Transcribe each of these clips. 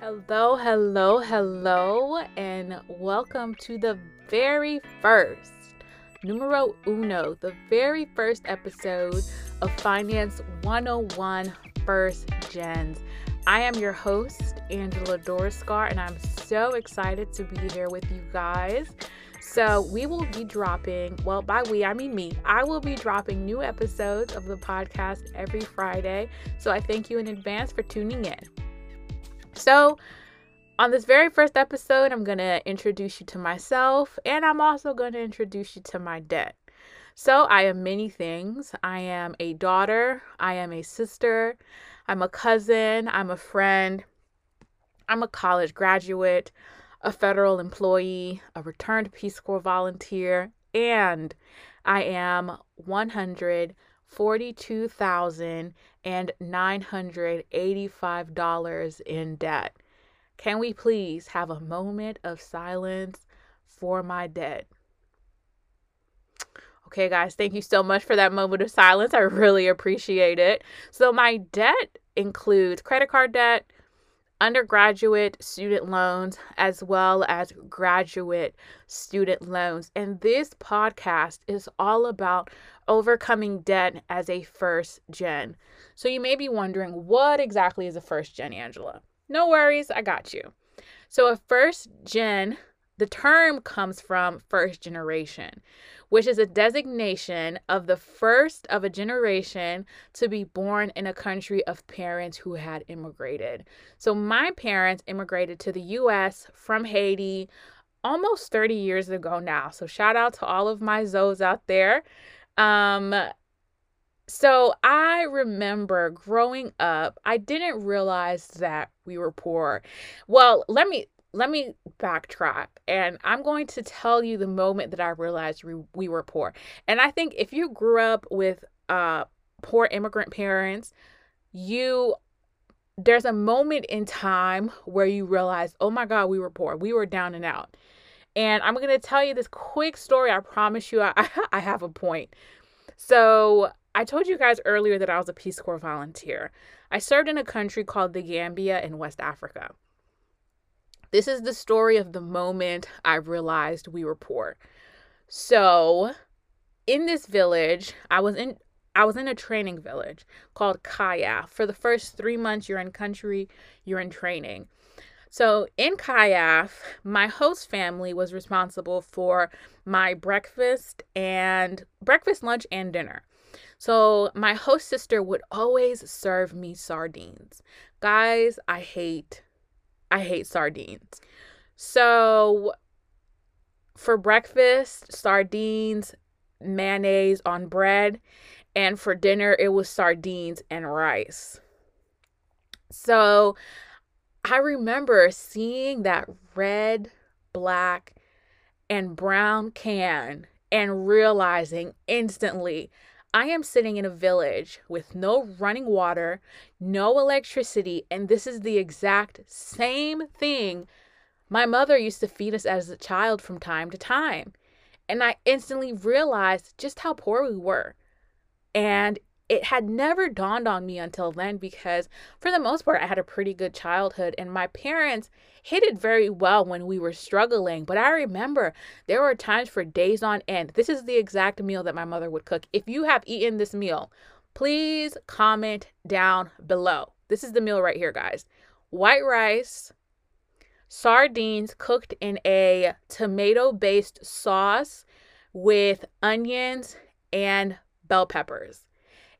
Hello, hello, hello, and welcome to the very first, numero uno, the very first episode of Finance 101 First Gens. I am your host, Angela Doriscar, and I'm so excited to be here with you guys. So, we will be dropping, well, by we, I mean me, I will be dropping new episodes of the podcast every Friday. So, I thank you in advance for tuning in. So, on this very first episode, I'm going to introduce you to myself and I'm also going to introduce you to my debt. So, I am many things. I am a daughter, I am a sister, I'm a cousin, I'm a friend, I'm a college graduate, a federal employee, a returned Peace Corps volunteer, and I am 100 $42,985 in debt. Can we please have a moment of silence for my debt? Okay, guys, thank you so much for that moment of silence. I really appreciate it. So, my debt includes credit card debt, undergraduate student loans as well as graduate student loans. And this podcast is all about overcoming debt as a first gen. So you may be wondering, what exactly is a first gen, Angela? No worries, I got you. So, a first gen, the term comes from first generation, which is a designation of the first of a generation to be born in a country of parents who had immigrated. So, my parents immigrated to the US from Haiti almost 30 years ago now. So, shout out to all of my Zoes out there. Um, so I remember growing up, I didn't realize that we were poor. Well, let me let me backtrack and I'm going to tell you the moment that I realized we, we were poor. And I think if you grew up with uh poor immigrant parents, you there's a moment in time where you realize, "Oh my god, we were poor. We were down and out." And I'm going to tell you this quick story. I promise you, I, I have a point. So, I told you guys earlier that I was a Peace Corps volunteer. I served in a country called the Gambia in West Africa. This is the story of the moment I realized we were poor. So, in this village, I was in I was in a training village called Kayaf. For the first 3 months you're in country, you're in training. So in Kayaf, my host family was responsible for my breakfast and breakfast, lunch, and dinner. So my host sister would always serve me sardines. Guys, I hate I hate sardines. So for breakfast, sardines, mayonnaise on bread, and for dinner it was sardines and rice. So I remember seeing that red, black, and brown can and realizing instantly I am sitting in a village with no running water, no electricity, and this is the exact same thing my mother used to feed us as a child from time to time. And I instantly realized just how poor we were. And it had never dawned on me until then because for the most part I had a pretty good childhood and my parents hid it very well when we were struggling but I remember there were times for days on end. This is the exact meal that my mother would cook. If you have eaten this meal please comment down below. This is the meal right here guys. White rice sardines cooked in a tomato based sauce with onions and bell peppers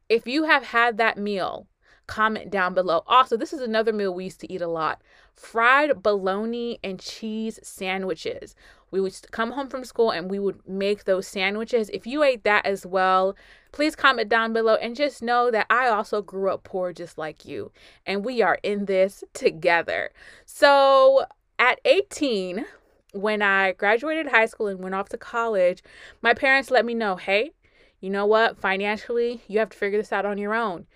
if you have had that meal, comment down below. Also, this is another meal we used to eat a lot fried bologna and cheese sandwiches. We would come home from school and we would make those sandwiches. If you ate that as well, please comment down below and just know that I also grew up poor just like you. And we are in this together. So at 18, when I graduated high school and went off to college, my parents let me know hey, you know what? Financially, you have to figure this out on your own.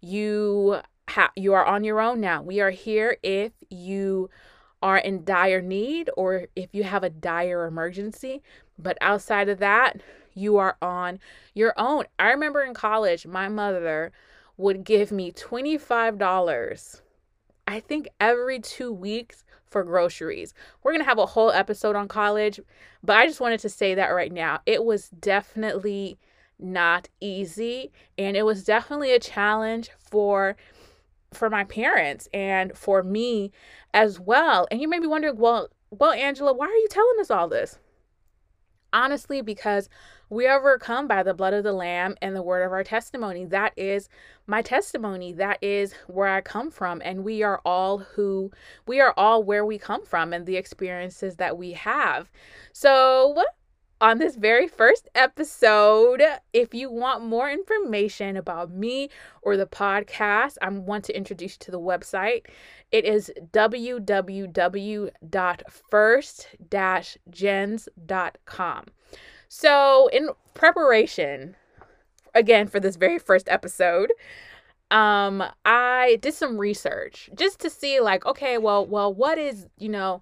You ha- you are on your own now. We are here if you are in dire need or if you have a dire emergency. But outside of that, you are on your own. I remember in college, my mother would give me $25 I think every two weeks for groceries. We're going to have a whole episode on college, but I just wanted to say that right now. It was definitely not easy and it was definitely a challenge for for my parents and for me as well. And you may be wondering, well, well, Angela, why are you telling us all this? Honestly, because we overcome by the blood of the Lamb and the word of our testimony. That is my testimony. That is where I come from. And we are all who we are all where we come from and the experiences that we have. So, on this very first episode. If you want more information about me or the podcast, I want to introduce you to the website. It is www.first-gens.com. So, in preparation again for this very first episode, um I did some research just to see like okay, well, well what is, you know,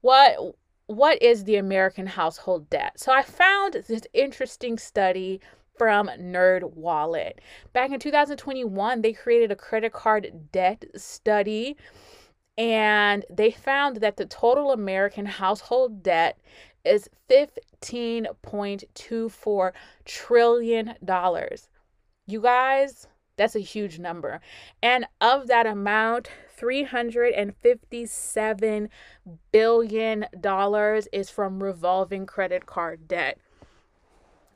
what what is the American household debt? So I found this interesting study from NerdWallet. Back in 2021, they created a credit card debt study and they found that the total American household debt is 15.24 trillion dollars. You guys, that's a huge number. And of that amount, $357 billion is from revolving credit card debt.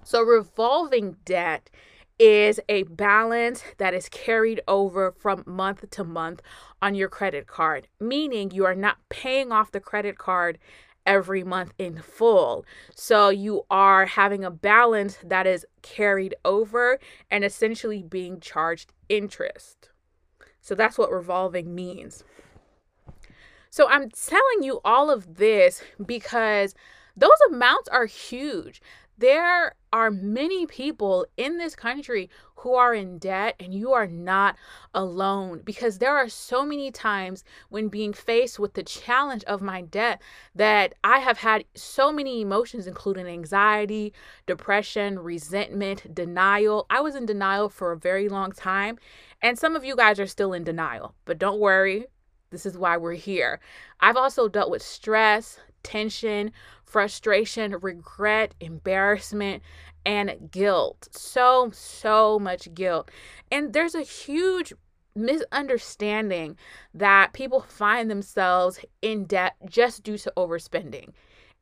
So, revolving debt is a balance that is carried over from month to month on your credit card, meaning you are not paying off the credit card every month in full. So you are having a balance that is carried over and essentially being charged interest. So that's what revolving means. So I'm telling you all of this because those amounts are huge. There are many people in this country who are in debt, and you are not alone because there are so many times when being faced with the challenge of my debt that I have had so many emotions, including anxiety, depression, resentment, denial. I was in denial for a very long time, and some of you guys are still in denial, but don't worry. This is why we're here. I've also dealt with stress, tension, frustration, regret, embarrassment, and guilt. So, so much guilt. And there's a huge misunderstanding that people find themselves in debt just due to overspending.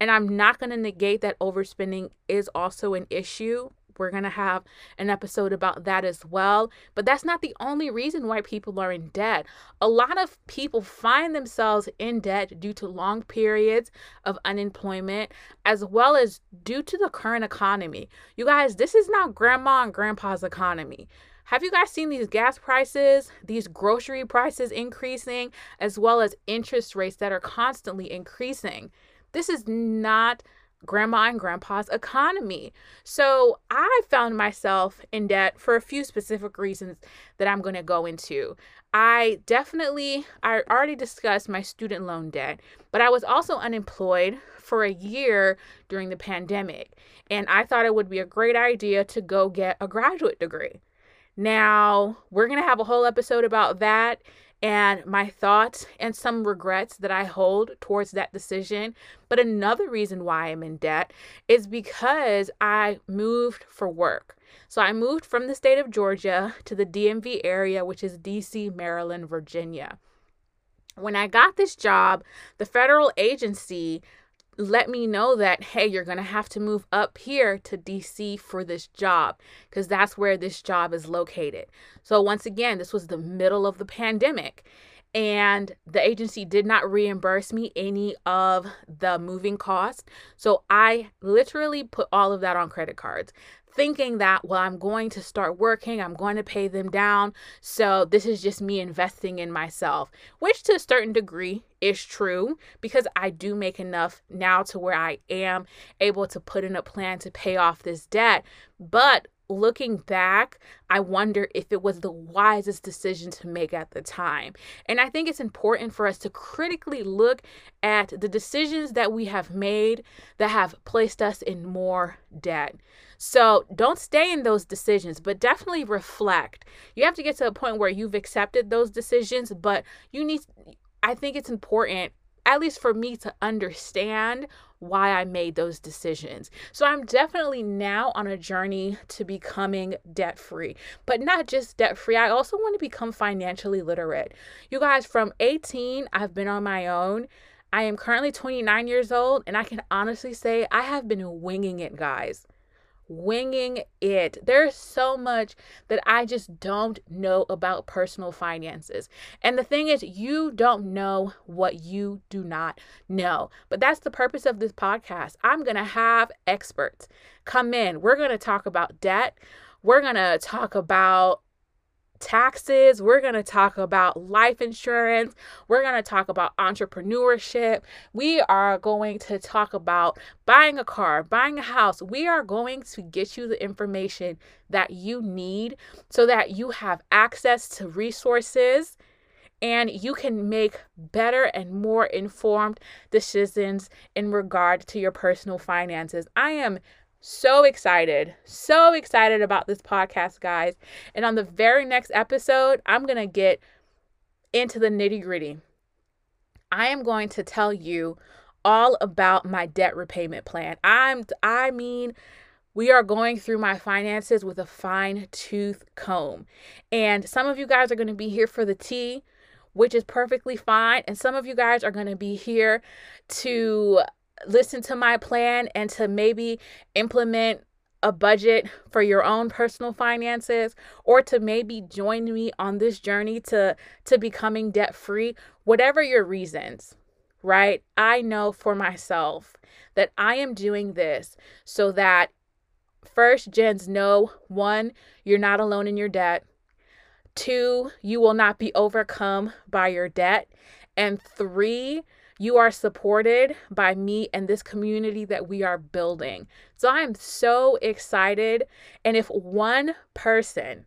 And I'm not going to negate that overspending is also an issue. We're going to have an episode about that as well. But that's not the only reason why people are in debt. A lot of people find themselves in debt due to long periods of unemployment, as well as due to the current economy. You guys, this is not grandma and grandpa's economy. Have you guys seen these gas prices, these grocery prices increasing, as well as interest rates that are constantly increasing? This is not grandma and grandpa's economy. So I found myself in debt for a few specific reasons that I'm going to go into. I definitely, I already discussed my student loan debt, but I was also unemployed for a year during the pandemic. And I thought it would be a great idea to go get a graduate degree. Now, we're going to have a whole episode about that and my thoughts and some regrets that I hold towards that decision. But another reason why I'm in debt is because I moved for work. So I moved from the state of Georgia to the DMV area, which is DC, Maryland, Virginia. When I got this job, the federal agency let me know that, hey, you're going to have to move up here to DC for this job because that's where this job is located. So, once again, this was the middle of the pandemic and the agency did not reimburse me any of the moving costs. So I literally put all of that on credit cards thinking that, well, I'm going to start working, I'm going to pay them down. So this is just me investing in myself, which to a certain degree is true because I do make enough now to where I am able to put in a plan to pay off this debt. But looking back, I wonder if it was the wisest decision to make at the time. And I think it's important for us to critically look at the decisions that we have made that have placed us in more debt. So don't stay in those decisions, but definitely reflect. You have to get to a point where you've accepted those decisions, but you need, I think it's important at least for me to understand why I made those decisions. So I'm definitely now on a journey to becoming debt free, but not just debt free. I also want to become financially literate. You guys, from 18, I've been on my own. I am currently 29 years old, and I can honestly say I have been winging it, guys winging it. There's so much that I just don't know about personal finances. And the thing is, you don't know what you do not know. But that's the purpose of this podcast. I'm going to have experts come in. We're going to talk about debt. We're going to talk about taxes. We're going to talk about life insurance. We're going to talk about entrepreneurship. We are going to talk about buying a car, buying a house. We are going to get you the information that you need so that you have access to resources and you can make better and more informed decisions in regard to your personal finances. I am so excited, so excited about this podcast, guys. And on the very next episode, I'm going to get into the nitty gritty. I am going to tell you all about my debt repayment plan. I'm, I mean, we are going through my finances with a fine tooth comb. And some of you guys are going to be here for the tea, which is perfectly fine. And some of you guys are going to be here to listen to my plan and to maybe implement a budget for your own personal finances or to maybe join me on this journey to to becoming debt free whatever your reasons right? I know for myself that i am doing this so that first gens know one you're not alone in your debt. Two you will not be overcome by your debt. And three you are supported by me and this community that we are building. So I am so excited. And if one person,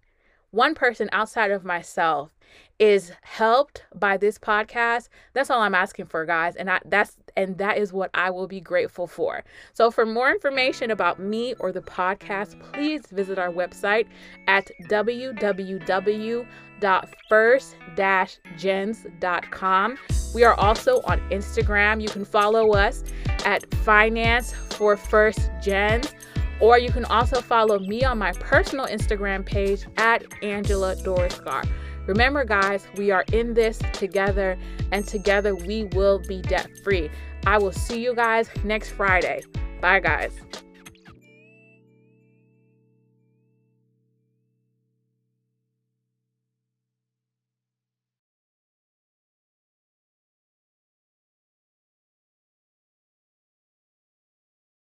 one person outside of myself is helped by this podcast, that's all I'm asking for, guys. And I, that's and that is what I will be grateful for. So for more information about me or the podcast, please visit our website at www.first-gens.com. We are also on Instagram. You can follow us at Finance for First Gens or you can also follow me on my personal Instagram page at Angela Doriscar. Remember, guys, we are in this together, and together we will be debt free. I will see you guys next Friday. Bye, guys.